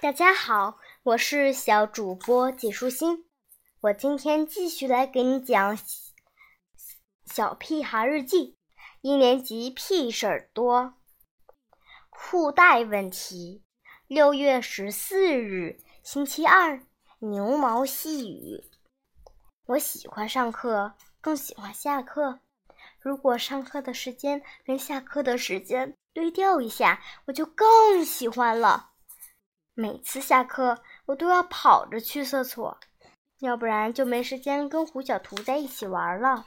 大家好，我是小主播季舒心。我今天继续来给你讲《小屁孩日记》一年级屁事儿多。裤带问题。六月十四日，星期二，牛毛细雨。我喜欢上课，更喜欢下课。如果上课的时间跟下课的时间对调一下，我就更喜欢了。每次下课，我都要跑着去厕所，要不然就没时间跟胡小图在一起玩了。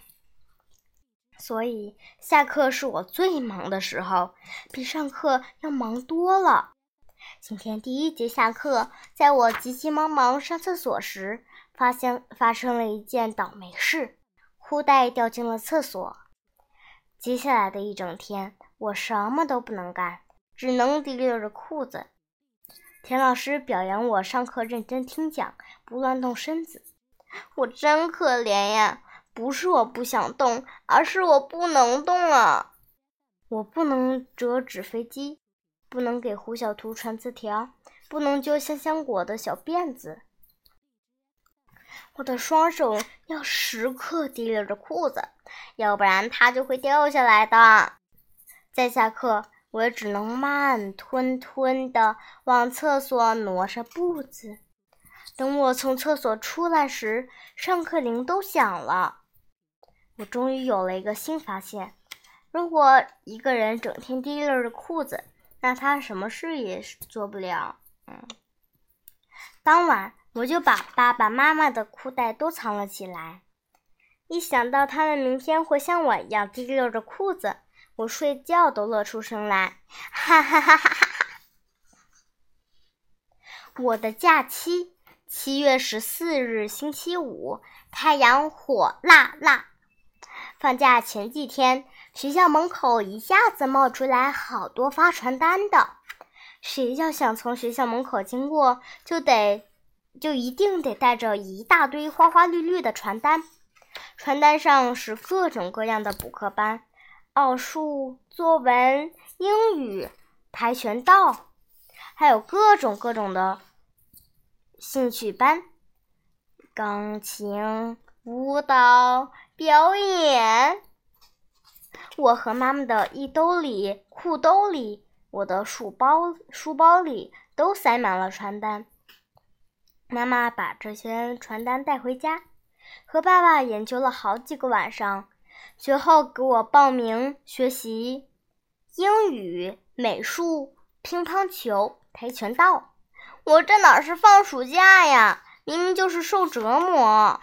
所以下课是我最忙的时候，比上课要忙多了。今天第一节下课，在我急急忙忙上厕所时，发现发生了一件倒霉事，裤带掉进了厕所。接下来的一整天，我什么都不能干，只能提溜着裤子。田老师表扬我上课认真听讲，不乱动身子。我真可怜呀！不是我不想动，而是我不能动了。我不能折纸飞机，不能给胡小图传字条，不能揪香香果的小辫子。我的双手要时刻提溜着裤子，要不然它就会掉下来的。在下课。我只能慢吞吞地往厕所挪着步子。等我从厕所出来时，上课铃都响了。我终于有了一个新发现：如果一个人整天提溜着裤子，那他什么事也做不了。嗯。当晚，我就把爸爸妈妈的裤带都藏了起来。一想到他们明天会像我一样提溜着裤子，我睡觉都乐出声来，哈哈哈哈哈哈！我的假期，七月十四日星期五，太阳火辣辣。放假前几天，学校门口一下子冒出来好多发传单的。谁要想从学校门口经过，就得就一定得带着一大堆花花绿绿的传单。传单上是各种各样的补课班。奥数、作文、英语、跆拳道，还有各种各种的兴趣班，钢琴、舞蹈、表演。我和妈妈的衣兜里、裤兜里、我的书包、书包里都塞满了传单。妈妈把这些传单带回家，和爸爸研究了好几个晚上。随后给我报名学习英语、美术、乒乓球、跆拳道。我这哪是放暑假呀？明明就是受折磨。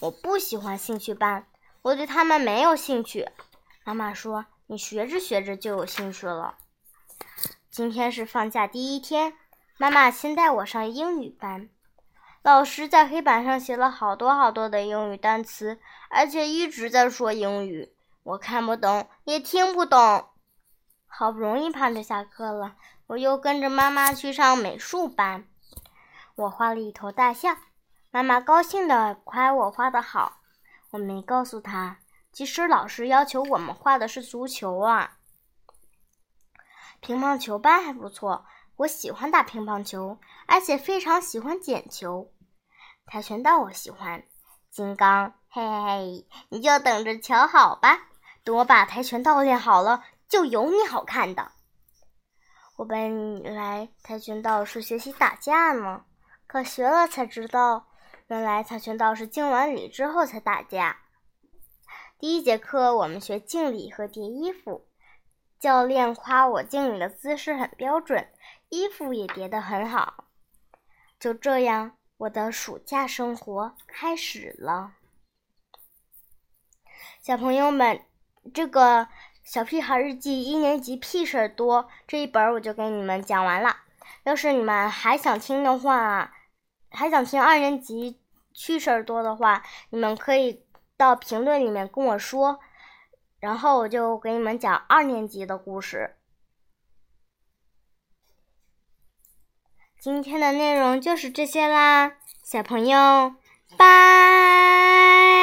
我不喜欢兴趣班，我对他们没有兴趣。妈妈说：“你学着学着就有兴趣了。”今天是放假第一天，妈妈先带我上英语班。老师在黑板上写了好多好多的英语单词，而且一直在说英语，我看不懂，也听不懂。好不容易盼着下课了，我又跟着妈妈去上美术班。我画了一头大象，妈妈高兴地夸我画的好。我没告诉她，其实老师要求我们画的是足球啊。乒乓球班还不错，我喜欢打乒乓球，而且非常喜欢捡球。跆拳道我喜欢，金刚，嘿嘿嘿，你就等着瞧好吧！等我把跆拳道练好了，就有你好看的。我本来跆拳道是学习打架呢，可学了才知道，原来跆拳道是敬完礼之后才打架。第一节课我们学敬礼和叠衣服，教练夸我敬礼的姿势很标准，衣服也叠得很好。就这样。我的暑假生活开始了，小朋友们，这个小屁孩日记一年级屁事儿多这一本我就给你们讲完了。要是你们还想听的话，还想听二年级趣事儿多的话，你们可以到评论里面跟我说，然后我就给你们讲二年级的故事。今天的内容就是这些啦，小朋友，拜。